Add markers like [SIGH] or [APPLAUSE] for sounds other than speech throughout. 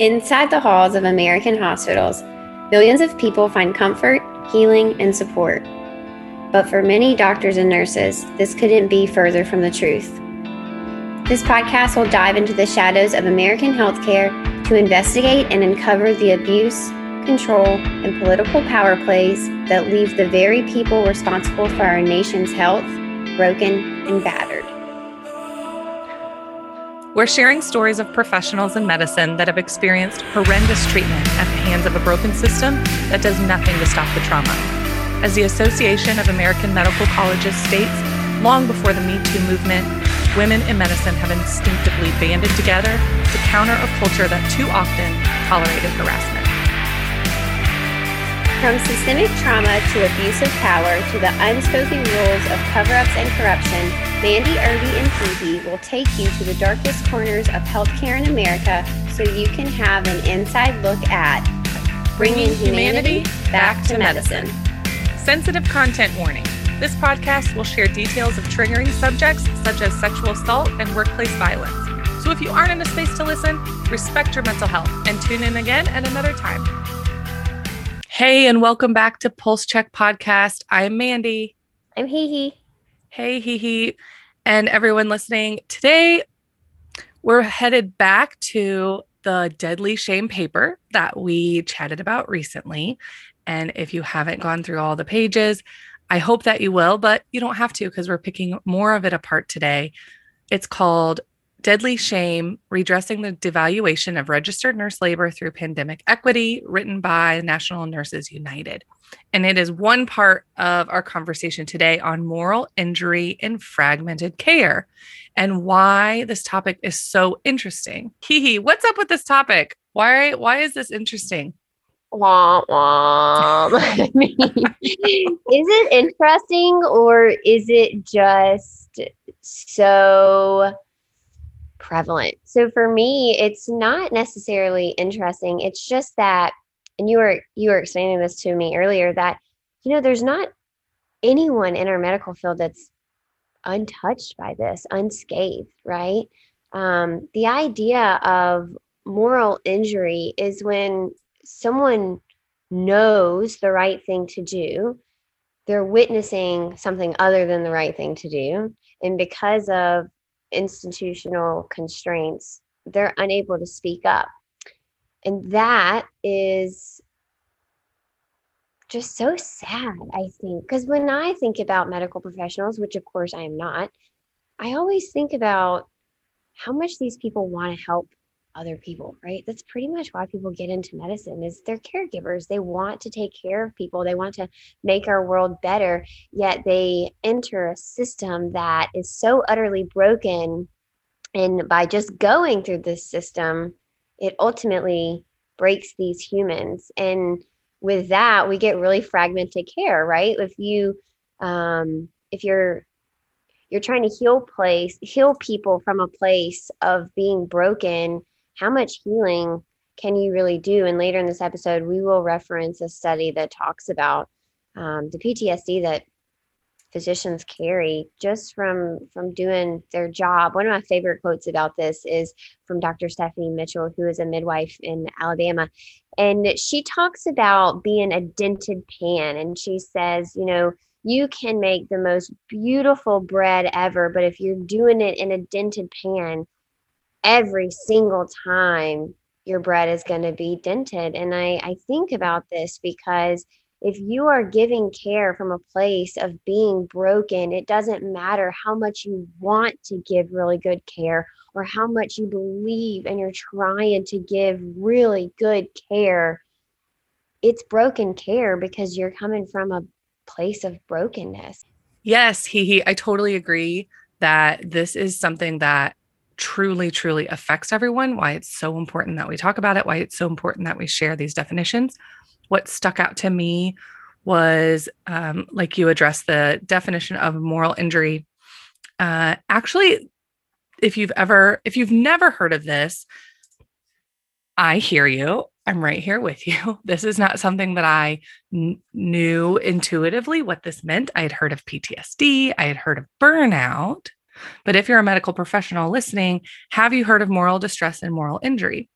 Inside the halls of American hospitals, millions of people find comfort, healing, and support. But for many doctors and nurses, this couldn't be further from the truth. This podcast will dive into the shadows of American healthcare to investigate and uncover the abuse, control, and political power plays that leave the very people responsible for our nation's health broken and battered. We're sharing stories of professionals in medicine that have experienced horrendous treatment at the hands of a broken system that does nothing to stop the trauma. As the Association of American Medical Colleges states, long before the Me Too movement, women in medicine have instinctively banded together to counter a culture that too often tolerated harassment. From systemic trauma to abuse of power to the unspoken rules of cover ups and corruption, Mandy Irby and Phoebe will take you to the darkest corners of healthcare in America so you can have an inside look at bringing humanity back to medicine. Sensitive content warning. This podcast will share details of triggering subjects such as sexual assault and workplace violence. So if you aren't in a space to listen, respect your mental health and tune in again at another time. Hey, and welcome back to Pulse Check Podcast. I'm Mandy. I'm Hee Hee. Hey, Hee Hee. And everyone listening, today we're headed back to the deadly shame paper that we chatted about recently. And if you haven't gone through all the pages, I hope that you will, but you don't have to because we're picking more of it apart today. It's called Deadly Shame Redressing the Devaluation of Registered Nurse Labor Through Pandemic Equity, written by National Nurses United. And it is one part of our conversation today on moral injury in fragmented care and why this topic is so interesting. [LAUGHS] Hee what's up with this topic? Why, why is this interesting? Womp womp. [LAUGHS] is it interesting or is it just so prevalent. So for me, it's not necessarily interesting. It's just that, and you were you were explaining this to me earlier that you know there's not anyone in our medical field that's untouched by this, unscathed, right? Um, the idea of moral injury is when someone knows the right thing to do, they're witnessing something other than the right thing to do. And because of institutional constraints, they're unable to speak up. And that is just so sad, I think. Because when I think about medical professionals, which of course I am not, I always think about how much these people want to help other people, right? That's pretty much why people get into medicine is they're caregivers. They want to take care of people. They want to make our world better, yet they enter a system that is so utterly broken and by just going through this system, it ultimately breaks these humans and with that we get really fragmented care, right? If you um if you're you're trying to heal place heal people from a place of being broken how much healing can you really do? And later in this episode, we will reference a study that talks about um, the PTSD that physicians carry just from from doing their job. One of my favorite quotes about this is from Dr. Stephanie Mitchell, who is a midwife in Alabama, and she talks about being a dented pan, and she says, you know. You can make the most beautiful bread ever, but if you're doing it in a dented pan, every single time your bread is going to be dented. And I, I think about this because if you are giving care from a place of being broken, it doesn't matter how much you want to give really good care or how much you believe and you're trying to give really good care. It's broken care because you're coming from a place of brokenness. Yes, he, he I totally agree that this is something that truly, truly affects everyone, why it's so important that we talk about it, why it's so important that we share these definitions. What stuck out to me was um, like you addressed the definition of moral injury. Uh, actually, if you've ever, if you've never heard of this, I hear you. I'm right here with you. [LAUGHS] This is not something that I n- knew intuitively what this meant. I had heard of PTSD, I had heard of burnout, but if you're a medical professional listening, have you heard of moral distress and moral injury?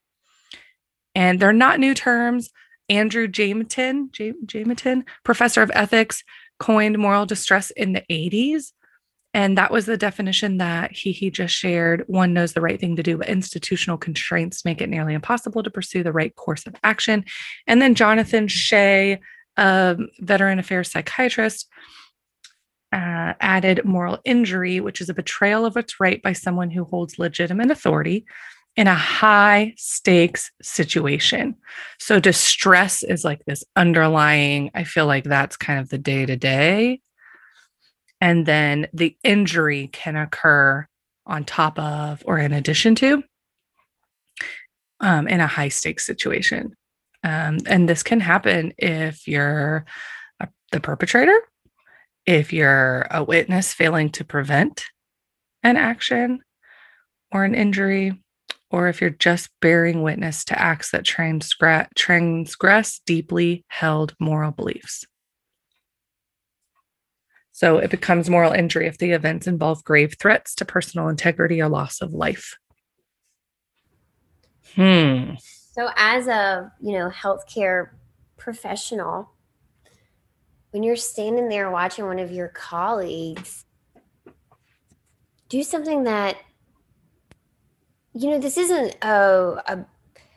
And they're not new terms. Andrew Jameton, Jameton, professor of ethics, coined moral distress in the 80s. And that was the definition that he, he just shared. One knows the right thing to do, but institutional constraints make it nearly impossible to pursue the right course of action. And then Jonathan Shay, a veteran affairs psychiatrist, uh, added moral injury, which is a betrayal of its right by someone who holds legitimate authority in a high stakes situation. So, distress is like this underlying, I feel like that's kind of the day to day. And then the injury can occur on top of or in addition to um, in a high stakes situation. Um, and this can happen if you're a, the perpetrator if you're a witness failing to prevent an action or an injury, or if you're just bearing witness to acts that transgress, transgress deeply held moral beliefs. So it becomes moral injury if the events involve grave threats to personal integrity or loss of life. Hmm. So as a, you know, healthcare professional, when you're standing there watching one of your colleagues do something that you know this isn't a, a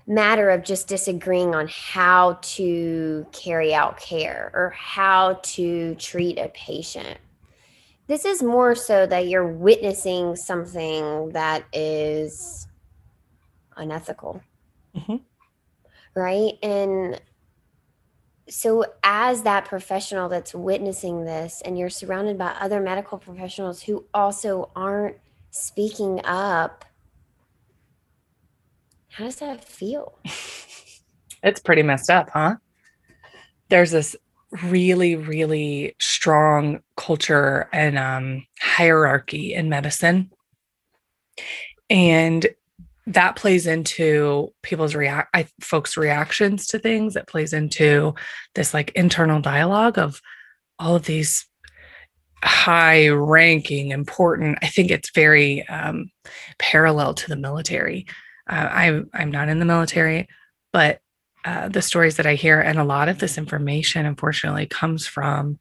matter of just disagreeing on how to carry out care or how to treat a patient. This is more so that you're witnessing something that is unethical. Mm-hmm. right? And so as that professional that's witnessing this and you're surrounded by other medical professionals who also aren't speaking up how does that feel? [LAUGHS] It's pretty messed up huh? There's this really really strong culture and um, hierarchy in medicine. And that plays into people's react I, folks reactions to things. That plays into this like internal dialogue of all of these high ranking important i think it's very um, parallel to the military. Uh, i'm i'm not in the military but uh, the stories that i hear and a lot of this information unfortunately comes from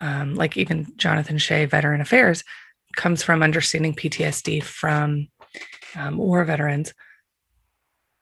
um, like even jonathan shay veteran affairs comes from understanding ptsd from um, war veterans,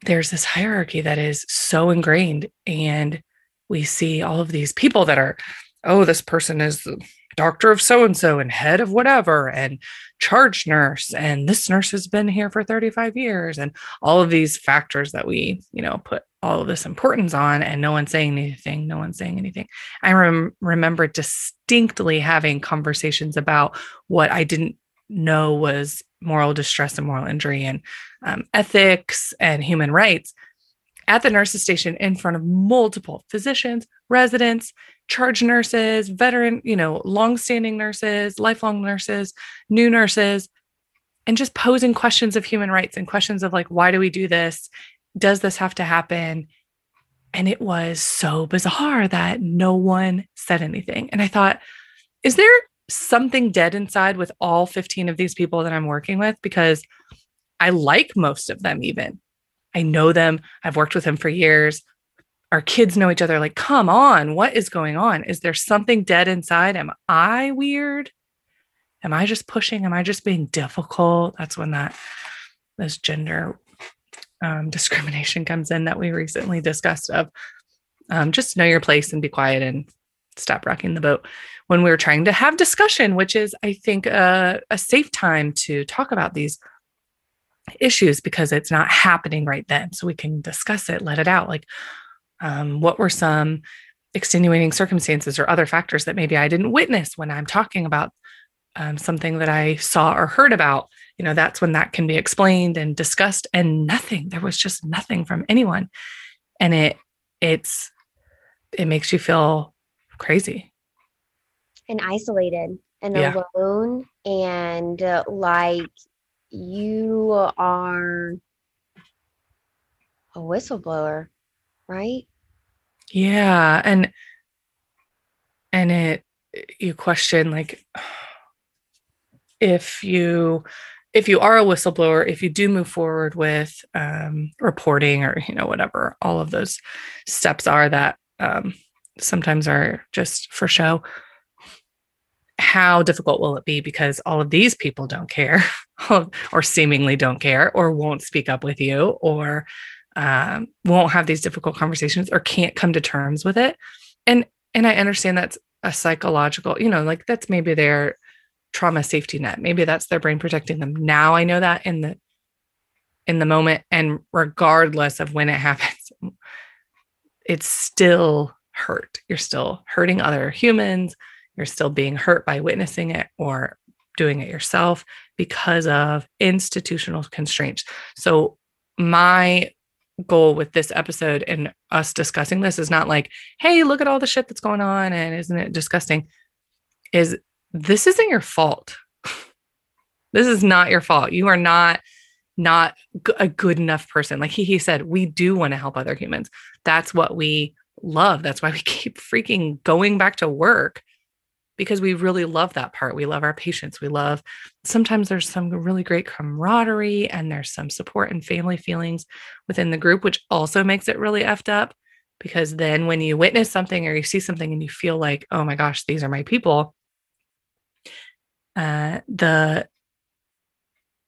there's this hierarchy that is so ingrained. And we see all of these people that are, oh, this person is the doctor of so and so and head of whatever and charge nurse. And this nurse has been here for 35 years. And all of these factors that we, you know, put all of this importance on and no one's saying anything no one's saying anything i rem- remember distinctly having conversations about what i didn't know was moral distress and moral injury and um, ethics and human rights at the nurses station in front of multiple physicians, residents, charge nurses, veteran, you know, long-standing nurses, lifelong nurses, new nurses, and just posing questions of human rights and questions of like, why do we do this? Does this have to happen? And it was so bizarre that no one said anything. And I thought, is there something dead inside with all 15 of these people that I'm working with because I like most of them, even. I know them, I've worked with them for years. Our kids know each other. Like, come on, what is going on? Is there something dead inside? Am I weird? Am I just pushing? Am I just being difficult? That's when that this gender um, discrimination comes in that we recently discussed of um, just know your place and be quiet and stop rocking the boat when we were trying to have discussion, which is, I think, a, a safe time to talk about these issues because it's not happening right then. So we can discuss it, let it out. Like, um, what were some extenuating circumstances or other factors that maybe I didn't witness when I'm talking about um, something that I saw or heard about? You know, that's when that can be explained and discussed. And nothing, there was just nothing from anyone, and it it's it makes you feel crazy and isolated and yeah. alone and uh, like you are a whistleblower right yeah and and it you question like if you if you are a whistleblower, if you do move forward with um, reporting or you know whatever all of those steps are that um, sometimes are just for show, how difficult will it be because all of these people don't care [LAUGHS] or seemingly don't care or won't speak up with you or um, won't have these difficult conversations or can't come to terms with it. And and i understand that's a psychological you know like that's maybe their trauma safety net. Maybe that's their brain protecting them. Now i know that in the in the moment and regardless of when it [LAUGHS] happens it's still hurt. You're still hurting other humans you're still being hurt by witnessing it or doing it yourself because of institutional constraints. So, my goal with this episode and us discussing this is not like, hey, look at all the shit that's going on and isn't it disgusting? Is this isn't your fault. [LAUGHS] this is not your fault. You are not not a good enough person. Like he, he said, we do want to help other humans. That's what we love. That's why we [LAUGHS] keep freaking going back to work because we really love that part. We love our patients. We love sometimes there's some really great camaraderie and there's some support and family feelings within the group, which also makes it really effed up. Because then when you witness something or you see something and you feel like, oh my gosh, these are my people, uh, the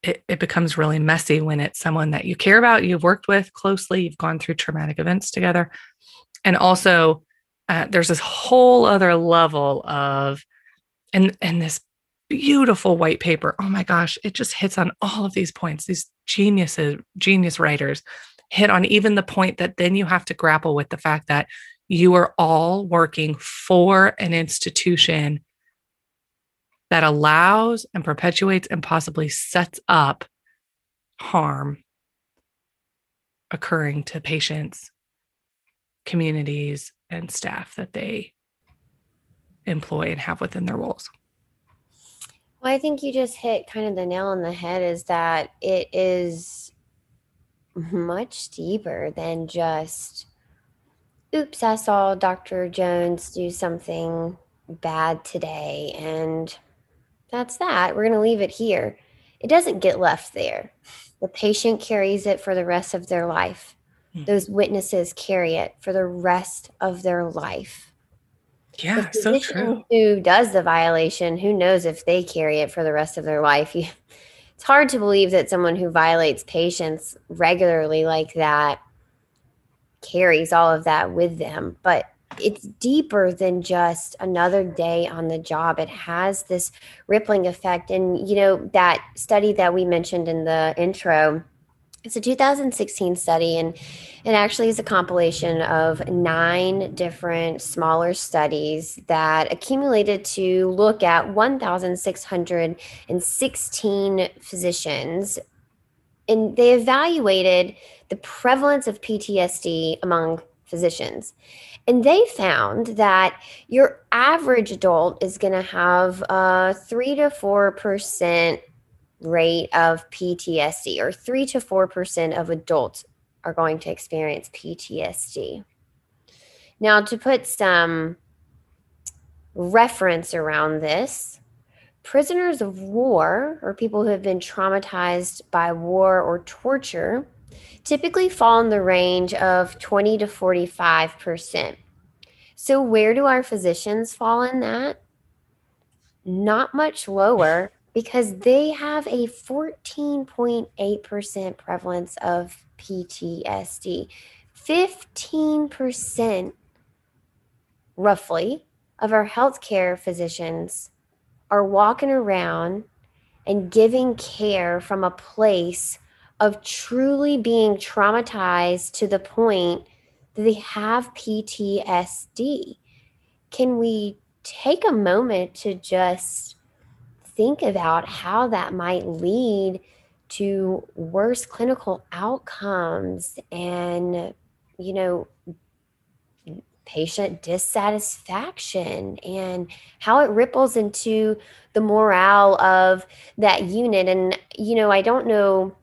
it, it becomes really messy when it's someone that you care about, you've worked with closely, you've gone through traumatic events together. And also, uh, there's this whole other level of and and this beautiful white paper. Oh my gosh it just hits on all of these points. These geniuses genius writers hit on even the point that then you have to grapple with the fact that you are all working for an institution that allows and perpetuates and possibly sets up harm occurring to patients communities and staff that they employ and have within their roles. Well, I think you just hit kind of the nail on the head is that it is much deeper than just, oops, I saw Dr. Jones do something bad today, and that's that. We're going to leave it here. It doesn't get left there. The patient carries it for the rest of their life. Hmm. those witnesses carry it for the rest of their life. Yeah, so true. Who does the violation? Who knows if they carry it for the rest of their life? [LAUGHS] it's hard to believe that someone who violates patients regularly like that carries all of that with them. But it's deeper than just another day on the job. It has this rippling effect. And, you know, that study that we mentioned in the intro it's a 2016 study, and it actually is a compilation of nine different smaller studies that accumulated to look at 1,616 physicians. And they evaluated the prevalence of PTSD among physicians. And they found that your average adult is going to have a 3 to 4% rate of PTSD, or 3 to 4% of adults are going to experience PTSD. Now, to put some reference around this, prisoners of war, or people who have been traumatized by war or torture, typically fall in the range of 20 to 45%. So, where do our physicians fall in that? Not much lower because they have a 14.8% prevalence of PTSD. 15% roughly of our healthcare physicians are walking around and giving care from a place of truly being traumatized to the point that they have PTSD. Can we take a moment to just think about how that might lead to worse clinical outcomes and, you know, patient dissatisfaction and how it ripples into the morale of that unit. And, you know, I don't know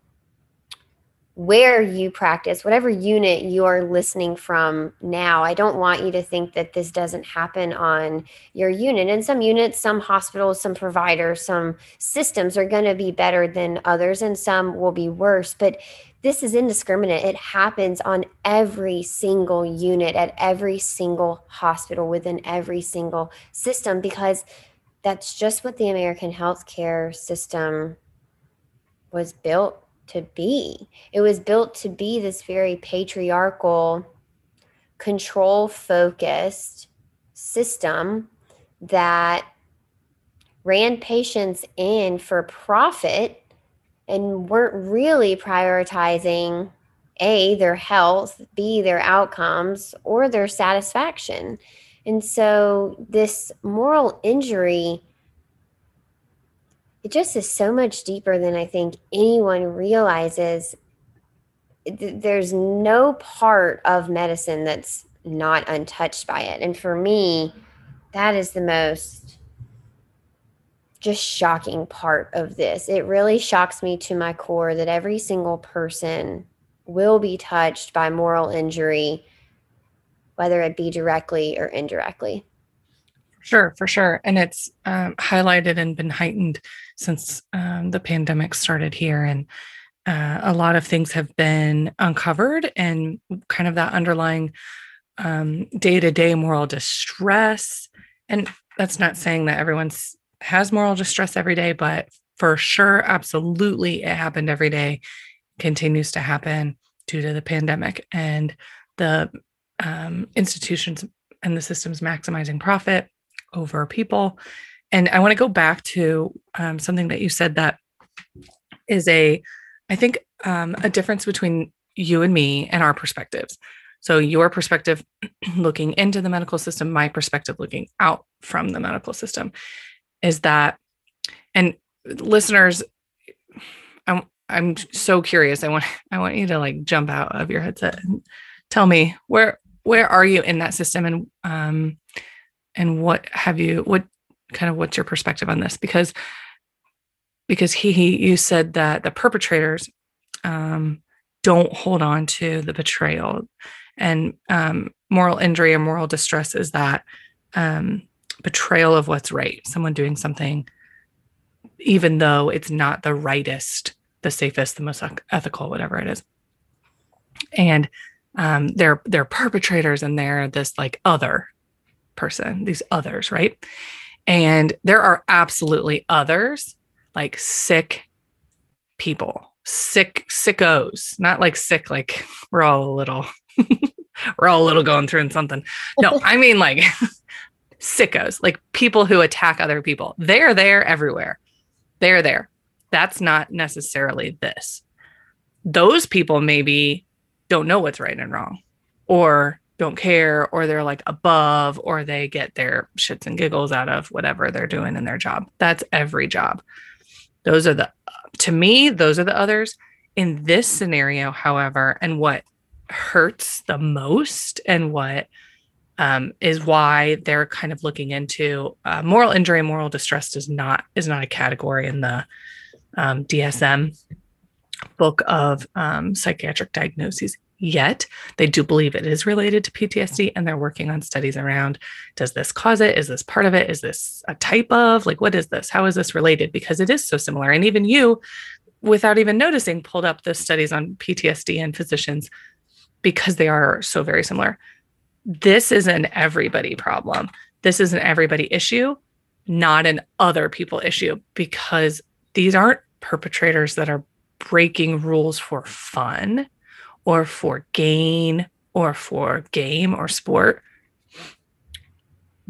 where you practice, whatever unit you're listening from now. I don't want you to think that this doesn't happen on your unit. And some units, some hospitals, some providers, some systems are going to be better than others, and some will be worse. But this is indiscriminate. It happens on every single unit at every single hospital within every single system because that's just what the American healthcare system was built to be. It was built to be this very patriarchal, control focused system that ran patients in for profit and weren't really prioritizing A, their health, B, their outcomes, or their satisfaction. And so this moral injury it just is so much deeper than I think anyone realizes. There's no part of medicine that's not untouched by it. And for me, that is the most just shocking part of this. It really shocks me to my core that every single person will be touched by moral injury, whether it be directly or indirectly. Sure, for sure. And it's um, highlighted and been heightened since um, the pandemic started here. And uh, a lot of things have been uncovered and kind of that underlying day to day moral distress. And that's not saying that everyone's has moral distress every day, but for sure, absolutely, it happened every day, continues to happen due to the pandemic and the um, institutions and the systems maximizing profit over people. And I want to go back to um, something that you said that is a, I think, um, a difference between you and me and our perspectives. So, your perspective [CLEARS THROAT] looking into the medical system, my perspective looking out from the medical system is that, and listeners, I'm, I'm so curious. I want I want you to like jump out of your headset and tell me where where are you in that system and um and what have you what kind of what's your perspective on this? Because because he, he you said that the perpetrators um, don't hold on to the betrayal. And um, moral injury or moral distress is that um, betrayal of what's right someone doing something even though it's not the rightest the safest the most ethical whatever it is. And um, they're they're perpetrators and they're this like other person, these others, right? And there are absolutely others, like sick people, sick sickos, not like sick, like we're all a little, [LAUGHS] we're all a little going through something. No, [LAUGHS] I mean like [LAUGHS] sickos, like people who attack other people. They're there everywhere. They're there. That's not necessarily this. Those people maybe don't know what's right and wrong, or don't care or they're like above or they get their shits and giggles out of whatever they're doing in their job. That's every job. Those are the, to me, those are the others. In this scenario, however, and what hurts the most and what um, is why they're kind of looking into uh, moral injury and moral distress is not is not a category in the um, DSM book of um, psychiatric diagnoses yet. They do believe it is related to PTSD mm-hmm. and they're working on studies around does this cause it? Is this part of it? Is this a type of? Like, what is this? How is this related? Because it is so similar. And even you, without even noticing, pulled up the studies on PTSD and physicians because they are so very similar. This is an everybody problem. This is an everybody issue, not an other people issue, because these aren't perpetrators that are breaking rules for fun or for gain or for game or sport.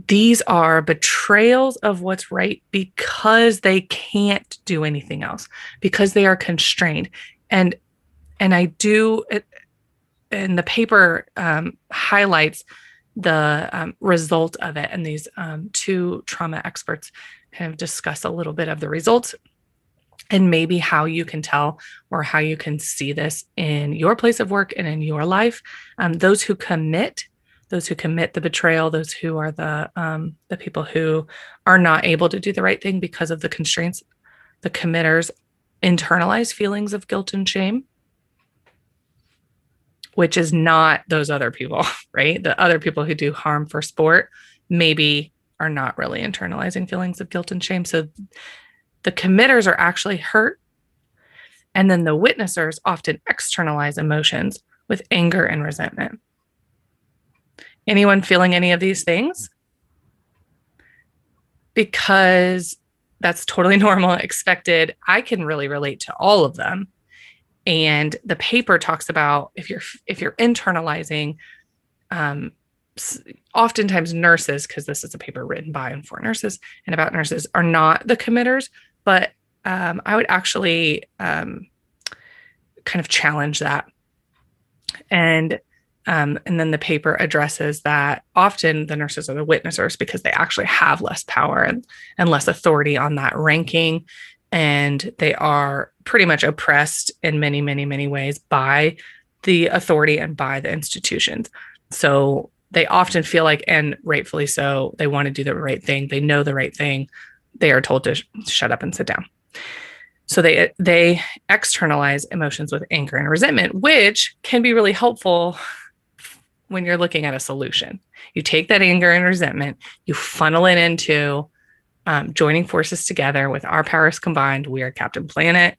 These are betrayals of what's right because they can't do anything else, because they are constrained. And and I do and the paper um, highlights the um, result of it. And these um, two trauma experts kind of discuss a little bit of the results and maybe how you can tell or how you can see this in your place of work and in your life um, those who commit those who commit the betrayal those who are the um, the people who are not able to do the right thing because of the constraints the committers internalize feelings of guilt and shame which is not those other people, [LAUGHS] right? The other people who do harm for sport maybe are not really internalizing feelings of guilt and shame. So the committers are actually hurt. And then the witnessers often externalize emotions with anger and resentment. Anyone feeling any of these things? Because that's totally [LAUGHS] normal, expected. I can really relate to all of them. And the paper talks about if you're if you're internalizing um, oftentimes nurses, because this is a paper written by and for nurses and about nurses, are not the committers, but um, I would actually um, kind of challenge that. And um, and then the paper addresses that often the nurses are the witnessers because they actually have less power and, and less authority on that ranking. And they are pretty much oppressed in many, many, many ways by the authority and by the institutions. So they often feel like, and rightfully so, they want to do the right thing. They know the right thing. They are told to sh- shut up and sit down. So they they externalize emotions with anger and resentment, which can be really helpful when you're looking at a solution. You take that anger and resentment, you funnel it into um, joining forces together with our powers combined. We are Captain Planet.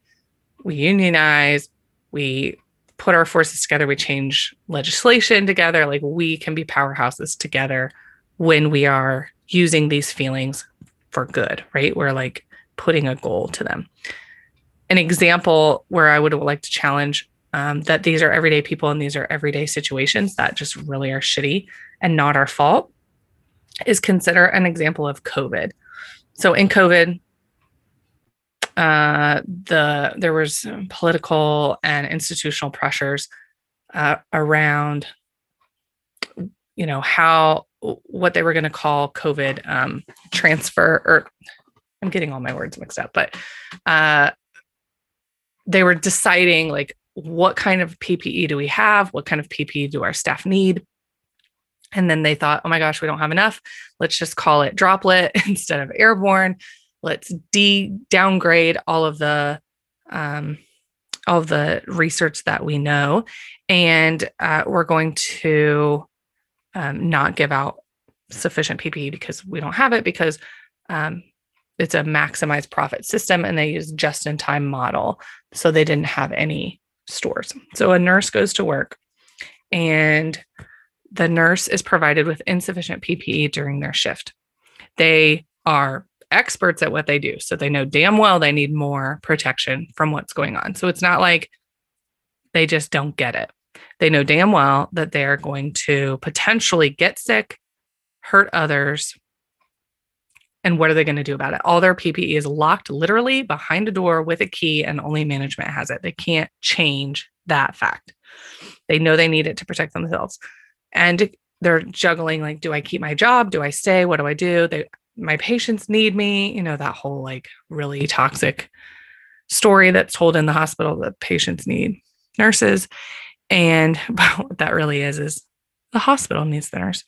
We unionize. We put our forces together, we change legislation together. Like we can be powerhouses together when we are using these feelings for good, right? We're like putting a goal to them. An example where I would like to challenge um, that these are everyday people and these are everyday situations that just really are shitty and not our fault is consider an example of COVID. So in COVID, uh, the there was political and institutional pressures uh, around you know how what they were going to call covid um, transfer or i'm getting all my words mixed up but uh, they were deciding like what kind of ppe do we have? What kind of ppe do our staff need? And then they thought oh my gosh we don't have enough. Let's just call it droplet [LAUGHS] instead of airborne. Let's de downgrade all of the um, all of the research that we know, and uh, we're going to um, not give out sufficient PPE because we don't have it because um, it's a maximized profit system and they use just in time model, so they didn't have any stores. So a nurse goes to work, and the nurse is provided with insufficient PPE during their shift. They are experts at what they do. So they know damn well they need more protection from what's going on. So it's not like they just don't get it. They know damn well that they're going to potentially get sick, hurt others. And what are they going to do about it? All their PPE is locked literally behind a door with a key, and only management has it. They can't change that fact. They know they need it to protect themselves. And they're juggling like, do I keep my job? Do I stay? What do I do? They my patients need me, you know, that whole like really toxic story that's told in the hospital that patients need nurses. And [LAUGHS] what that really is, is the hospital needs the nurse.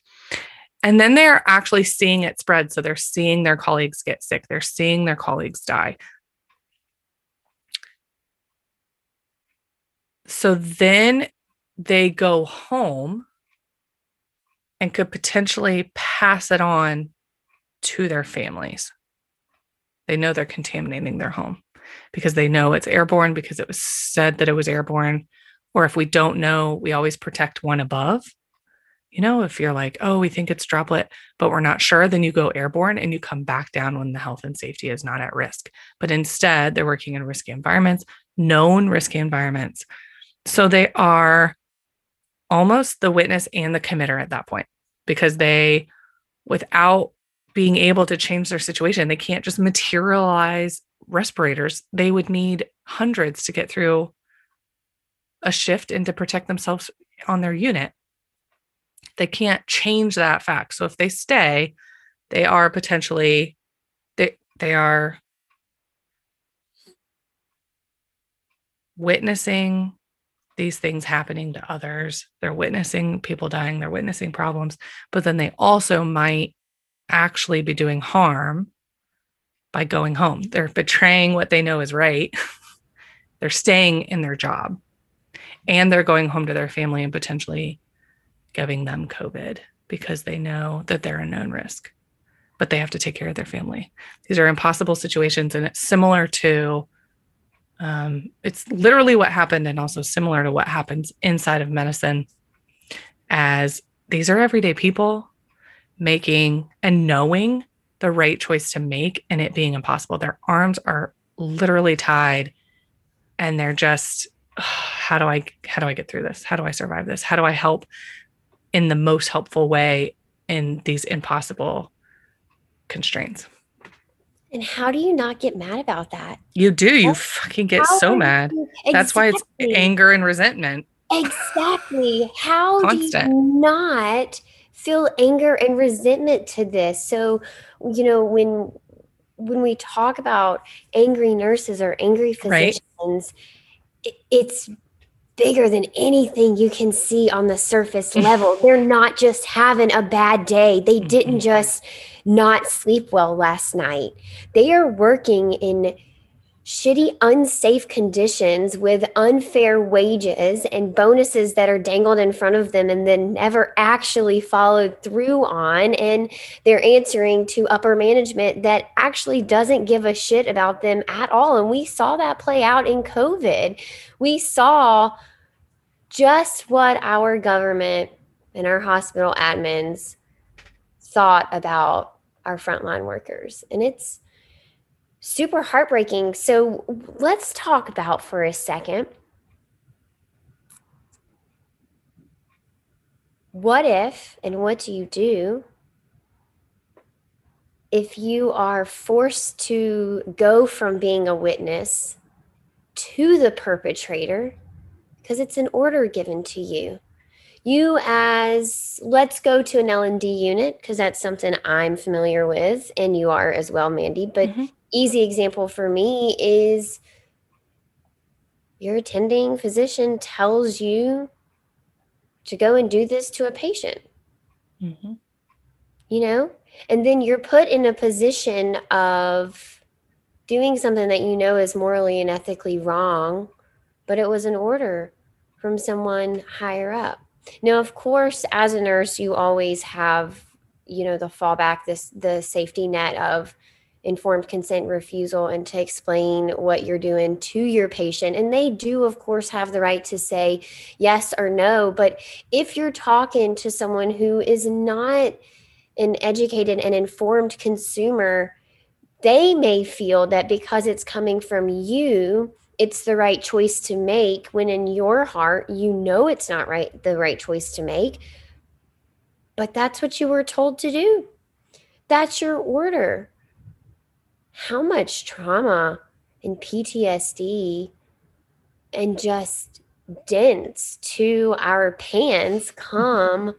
And then they're actually seeing it spread. So they're seeing their colleagues get sick, they're seeing their colleagues die. So then they go home and could potentially pass it on to their families. They know they're contaminating their home because they know it's airborne because it was said that it was airborne. Or if we don't know, we always protect one above. You know, if you're like, oh, we think it's droplet, but we're not sure, then you go airborne and you come back down when the health and safety is not at risk. But instead, they're working in risky environments, known risky environments. So they are almost the witness and the committer at that point because they, without being able to change their situation. They can't just materialize respirators. They would need hundreds to get through a shift and to protect themselves on their unit. They can't change that fact. So if they stay, they are potentially they they are witnessing these things happening to others. They're witnessing people dying, they're witnessing problems, but then they also might actually be doing harm by going home. They're betraying what they know is right. [LAUGHS] They're staying in their job. And they're going home to their family and potentially giving them COVID because they know that they're a known risk, but they have to take care of their family. These are impossible situations. And it's similar to, um, it's literally what happened and also similar to what happens inside of medicine as these are everyday people making and knowing the right choice to make and it being impossible. Their arms are literally tied and they're just [SIGHS] how do I how do I get through this? How do I survive this? How do I help in the most helpful way in these impossible constraints? And how do you not get mad about that? You do. You fucking get so mad. you- That's why it's anger and resentment. Exactly. How do you not feel anger and resentment to this? So, you know, when when we talk about angry nurses or angry physicians, it, it's bigger than anything you can see on the surface [LAUGHS] level. They're not just having a bad day. They didn't Mhm. just not sleep well last night. They are working in shitty, unsafe conditions with unfair wages and bonuses that are dangled in front of them and then never actually followed through on. And they're answering to upper management that actually doesn't give a shit about them at all. And we saw that play out in COVID. We saw just what our government and our hospital admins thought about our frontline workers. And it's super heartbreaking. So let's talk about for a second what if and what do you do if you are forced to go from being a witness to the perpetrator because it's an order given to you you as let's go to an l&d unit because that's something i'm familiar with and you are as well mandy but Mhm. Easy example for me is your attending physician tells you to go and do this to a patient. Mhm. you know? And then you're put in a position of doing something that you know is morally and ethically wrong but it was an order from someone higher up. Now of course as a nurse you always have you know the fallback this the safety net of informed consent refusal and to explain what you're doing to your patient and they do of course have the right to say yes or no but if you're talking to someone who is not an educated and informed consumer, they may feel that because it's coming from you, it's the right choice to make when in your heart you know it's not right the right choice to make. But that's what you were told to do. That's your order. How much trauma and PTSD and just dents to our pans come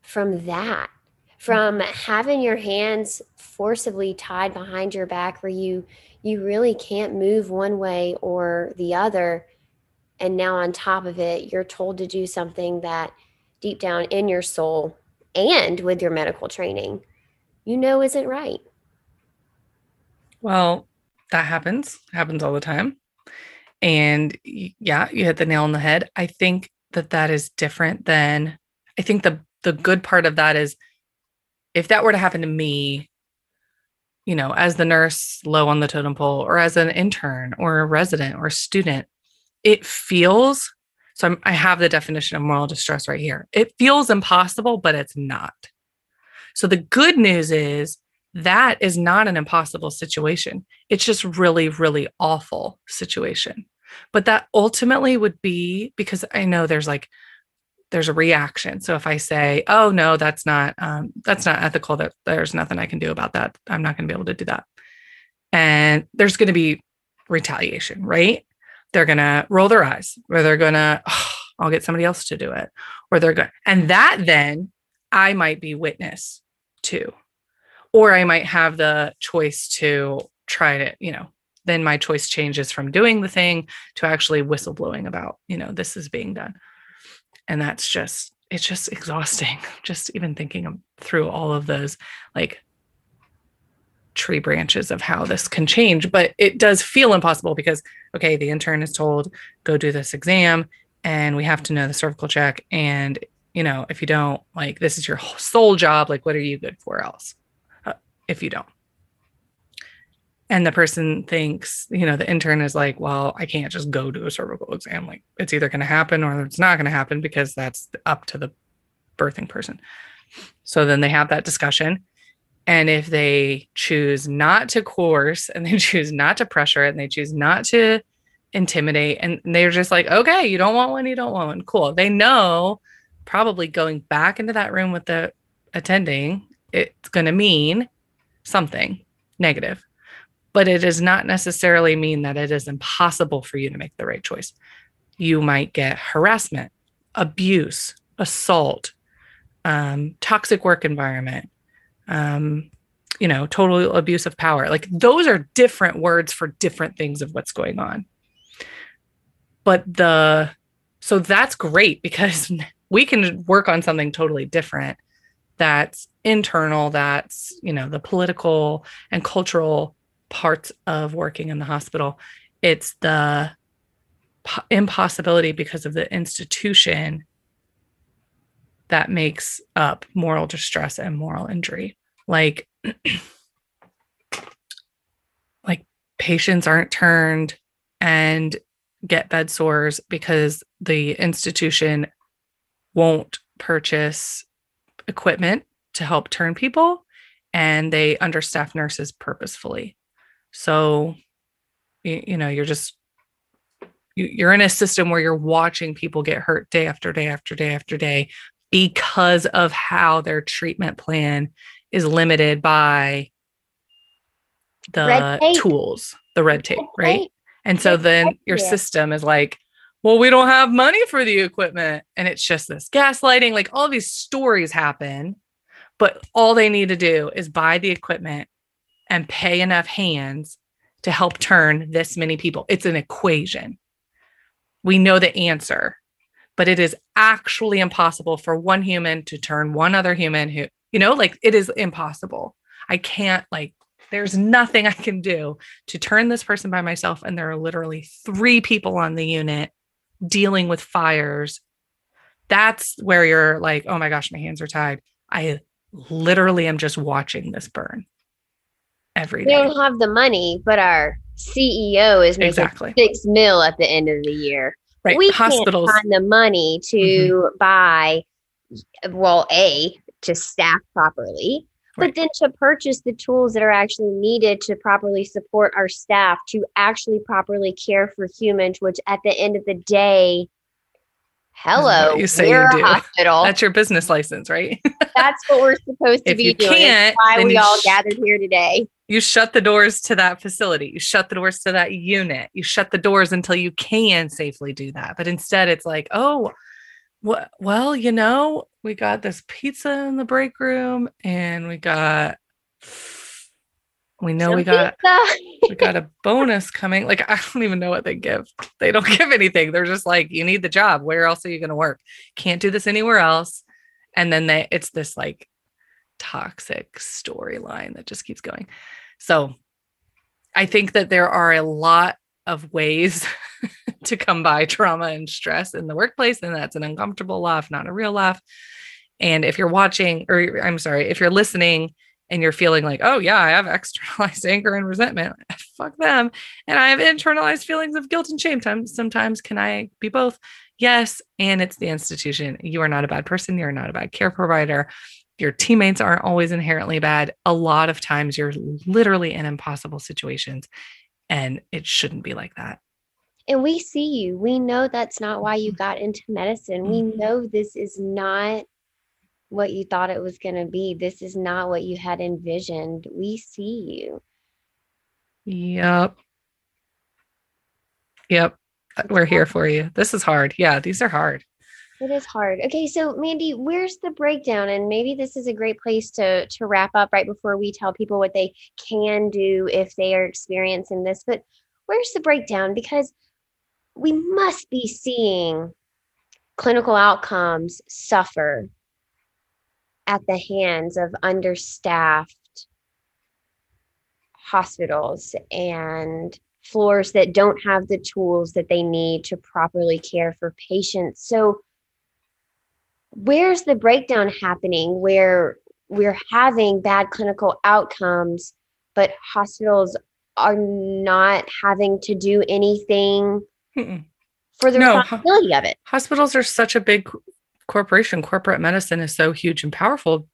from that from having your hands forcibly tied behind your back where you you really can't move one way or the other. And now on top of it you're told to do something that deep down in your soul and with your medical training you know isn't right Well, that happens, happens all the time. And yeah, you hit the nail on the head. I think that that is different than I think the the good part of that is if that were to happen to me, you know, as the nurse low on the totem pole or as an intern or a resident or a student, it feels so I'm, I have the definition of moral distress right here. It feels impossible, but it's not. So the good news is that is not an impossible situation. It's just really, really awful situation. But that ultimately would be because I know there's like there's a reaction. So if I say, "Oh no, that's not um, that's not ethical. That there's nothing I can do about that. I'm not going to be able to do that," and there's going to be retaliation, right? They're going to roll their eyes, or they're going to, oh, "I'll get somebody else to do it," or they're going, and that then I might be witness to or I might have the choice to try to, you know, then my choice changes from doing the thing to actually whistleblowing about, you know, this is being done. And that's just, it's just exhausting. [LAUGHS] Just even thinking through all of those like tree branches of how this can change. But it does feel impossible because, okay, the intern is told, go do this exam. and we have to know the cervical check. And, you know, if you don't, like, this is your sole job. Like, what are you good for else if you don't? And the person thinks, you know, the intern is like, well, I can't just go do a cervical exam. Like, it's either going to happen or it's not going to happen because that's up to the birthing person. So then they have that discussion. And if they choose not to coerce and they [LAUGHS] choose not to pressure and they choose not to intimidate and they're just like, okay, you don't want one, you don't want one. Cool. They know probably going back into that room with the attending, it's going to mean something negative. But it does not necessarily mean that it is impossible for you to make the right choice. You might get harassment, abuse, assault, um, toxic work environment, um, you know, total abuse of power. Like those are different words for different things of what's going on. But the, so that's great because [LAUGHS] we can work on something totally different that's internal, that's, you know, the political and cultural parts of working in the hospital. It's the impossibility because of the institution that makes up moral distress and moral injury. Like, [CLEARS THROAT] like patients aren't turned and get bed sores because the institution won't purchase equipment to help turn people and they understaff nurses purposefully. So, you, you know, you're just you're in a system where you're watching people get hurt day after day after day after day because of how their treatment plan is limited by the tools, the red tape, right? And so then your system is like, well, we don't have money for the equipment. And it's just this gaslighting, like all these stories happen, but all they need to do is buy the equipment and pay enough hands to help turn this many people. It's an equation. We know the answer but it is actually impossible for one human to turn one other human who, you know, like it is impossible. I can't, like, there's nothing I can do to turn this person by myself. And there are literally three people on the unit dealing with fires. That's where you're like, oh my gosh, my hands are tied. I literally am just watching this burn every day. We don't have the money, but our CEO is making exactly. six mil at the end of the year. Right. We Hospitals. can't find the money to mm-hmm. buy, well, A, to staff properly, right. but then to purchase the tools that are actually needed to properly support our staff to actually properly care for humans, which at the end of the day, hello, you say we're you do. hospital. That's your business license, right? [LAUGHS] That's what we're supposed to if be doing. That's why we all sh- gathered here today you shut the doors to that facility you shut the doors to that unit you shut the doors until you can safely do that but instead it's like oh well, well you know we got this pizza in the break room and we got we know Some we got [LAUGHS] we got a bonus coming. Like i don't even know what they give. They don't give anything. They're just like you need the job. Where else are you going to work? Can't do this anywhere else. And then they it's this like toxic storyline that just keeps going. So I think that there are a lot of ways [LAUGHS] to come by trauma and stress in the workplace, and that's an uncomfortable laugh, not a real laugh. And if you're watching, or I'm sorry, if you're listening and you're feeling like, oh, yeah, I have externalized [LAUGHS] anger and resentment, fuck them. And I have internalized feelings of guilt and shame. Sometimes can I be both? Yes. And it's the institution. You are not a bad person. You're not a bad care provider your teammates aren't always inherently bad. A lot of times you're literally in impossible situations and it shouldn't be like that. And we see you. We know that's not why you got into medicine. We mm-hmm. know this is not what you thought it was going to be. This is not what you had envisioned. We see you. Yep. Yep. Uh, we're here for you. This is hard. Yeah, these are hard. It is hard. Okay, so Mandy, where's the breakdown? And maybe this is a great place to to wrap up right before we tell people what they can do if they are experiencing this. But where's the breakdown? Because we must be seeing clinical outcomes suffer at the hands of understaffed hospitals and floors that don't have the tools that they need to properly care for patients. So, where's the breakdown happening where we're having bad clinical outcomes, but hospitals are not having to do anything Mm-mm. for the No, responsibility of it? Hospitals are such a big corporation. Corporate medicine is so huge and powerful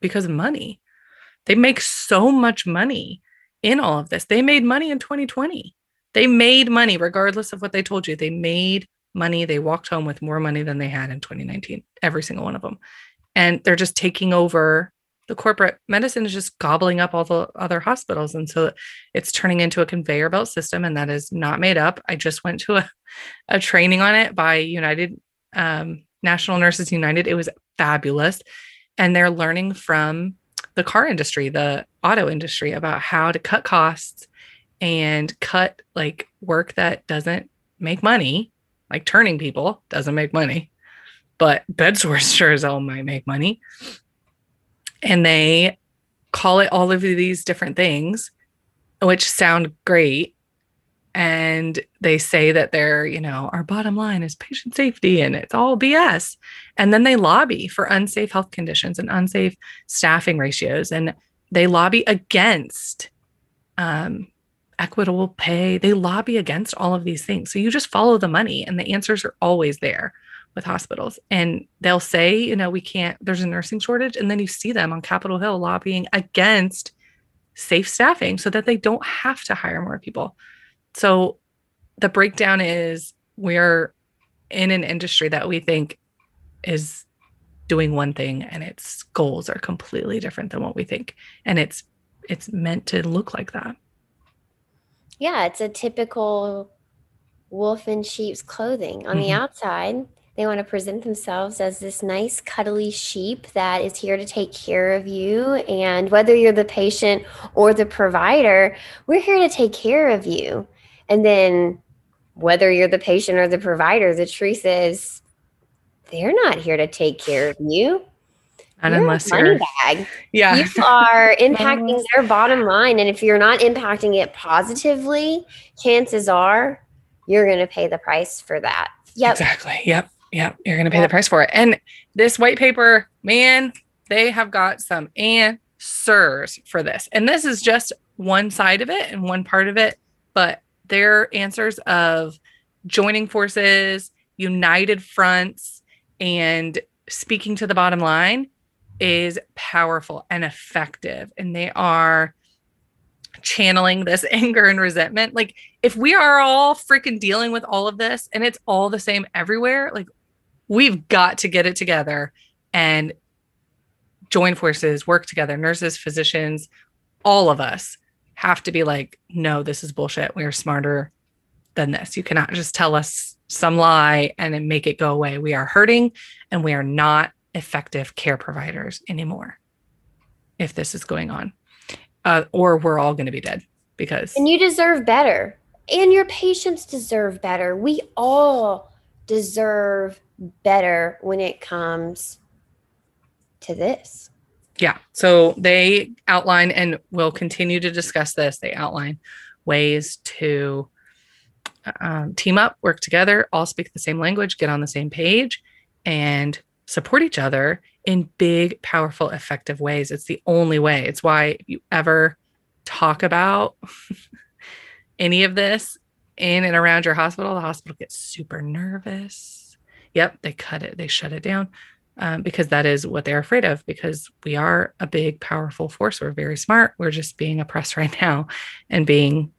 because of money. They make so much money in all of this. They made money in 2020. They made money regardless of what they told you. They made money. They walked home with more money than they had in 2019, every single one of them. And they're just taking over the corporate medicine is just gobbling up all the other hospitals. And so it's turning into a conveyor belt system, and that is not made up. I just went to a, a training on it by United um, National Nurses United. It was fabulous. And they're learning from the car industry, the auto industry, about how to cut costs and cut like work that doesn't make money, like turning people doesn't make money, but bed [LAUGHS] sores sure as hell might make money. And they call it all of these different things, which sound great. And they say that they're, you know, our bottom line is patient safety and it's all BS. And then they lobby for unsafe health conditions and unsafe staffing ratios. And they lobby against um, equitable pay. They lobby against all of these things. So you just follow the money, and the answers are always there with hospitals. And they'll say, you know, we can't, there's a nursing shortage. And then you see them on Capitol Hill lobbying against safe staffing so that they don't have to hire more people. So the breakdown is we're in an industry that we think is doing one thing and its goals are completely different than what we think. And it's it's meant to look like that. Yeah, it's a typical wolf in sheep's clothing. On the Mhm. outside, they want to present themselves as this nice, cuddly sheep that is here to take care of you. And whether you're the patient or the provider, we're here to take care of you. And then, whether you're the patient or the provider, the truth is, they're not here to take care of you. And You're a unless money you're bag yeah. you are [LAUGHS] impacting their bottom line. And if you're not impacting it positively, chances are you're going to pay the price for that. Yep. Exactly. Yep. Yep. You're going to pay the price for it. And this white paper, man, they have got some answers for this. And this is just one side of it and one part of it, but their answers of joining forces, united fronts, and speaking to the bottom line is powerful and effective. And they are channeling this [LAUGHS] anger and resentment. Like, if we are all freaking dealing with all of this and it's all the same everywhere, like, we've got to get it together and join forces, work together, nurses, physicians, all of us have to be like, no, this is bullshit. We are smarter than this. You cannot just tell us some lie and then make it go away. We are hurting and we are not effective care providers anymore if this is going on. Uh, or we're all going to be dead because And you deserve better. And your patients deserve better. We all deserve better when it comes to this. Yeah. So they outline and will continue to discuss this. They outline ways to um, team up, work together, all speak the same language, get on the same page, and support each other in big, powerful, effective ways. It's the only way. It's why if you ever talk about [LAUGHS] any of this in and around your hospital, the hospital gets super nervous. Yep, they cut it, they shut it down um, because that is what they're afraid of because we are a big powerful force. We're very smart. We're just being oppressed [LAUGHS] right now and being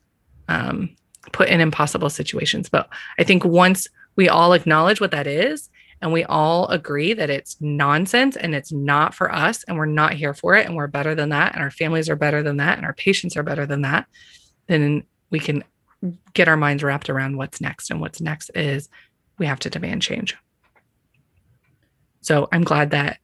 um, put in impossible situations. But i think once we all acknowledge what that is and we all agree that it's nonsense and it's not for us and we're not here for it and we're better than that and our families are better than that and our patients are better than that then we can get our minds wrapped around what's next. And what's next is we have to demand change so I'm glad that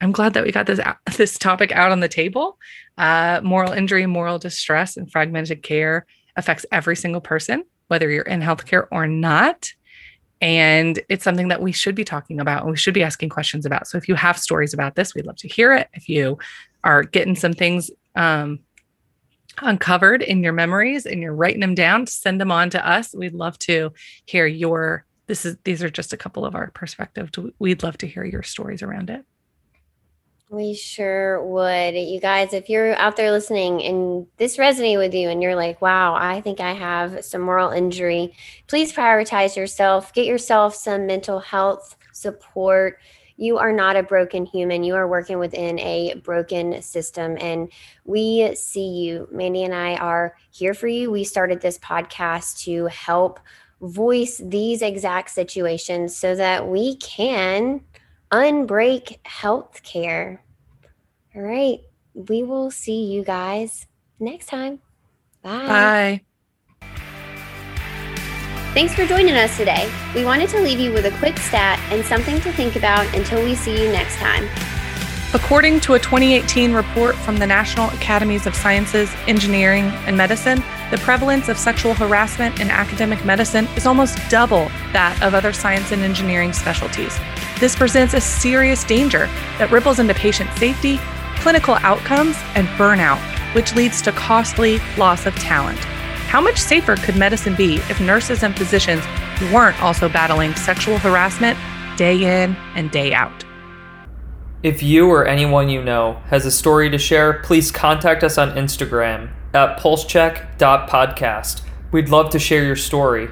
I'm glad that we got this [LAUGHS] this topic out on the table. Uh, moral injury, moral distress, and fragmented care affects every single person, whether you're in healthcare or not. And it's something that we should be talking about and we should be asking questions about. So if you have stories about this, we'd love to hear it. If you are getting some things um, uncovered in your memories and you're writing them down, send them on to us. We'd love to hear your this is these are just a couple of our perspectives. We'd love to hear your stories around it. We sure would. You guys, if you're out there listening and this resonated with you and you're like, wow, I think I have some moral injury, please prioritize yourself. Get yourself some mental health support. You are not a broken human. You are working within a broken system. And we see you. Mandy and I are here for you. We started this podcast to help voice these exact situations so that we can unbreak healthcare. All right. We will see you guys next time. Bye. Bye. Thanks for joining us today. We wanted to leave you with a quick stat and something to think about until we see you next time. According to a 2018 report from the National Academies of Sciences, Engineering, and Medicine, the prevalence of sexual harassment in academic medicine is almost double that of other science and engineering specialties. This presents a serious danger that ripples into patient safety, clinical outcomes, and burnout, which leads to costly loss of talent. How much safer could medicine be if nurses and physicians weren't also battling sexual harassment day in and day out? If you or anyone you know has a story to share, please contact us on Instagram at pulsecheck.podcast. We'd love to share your story.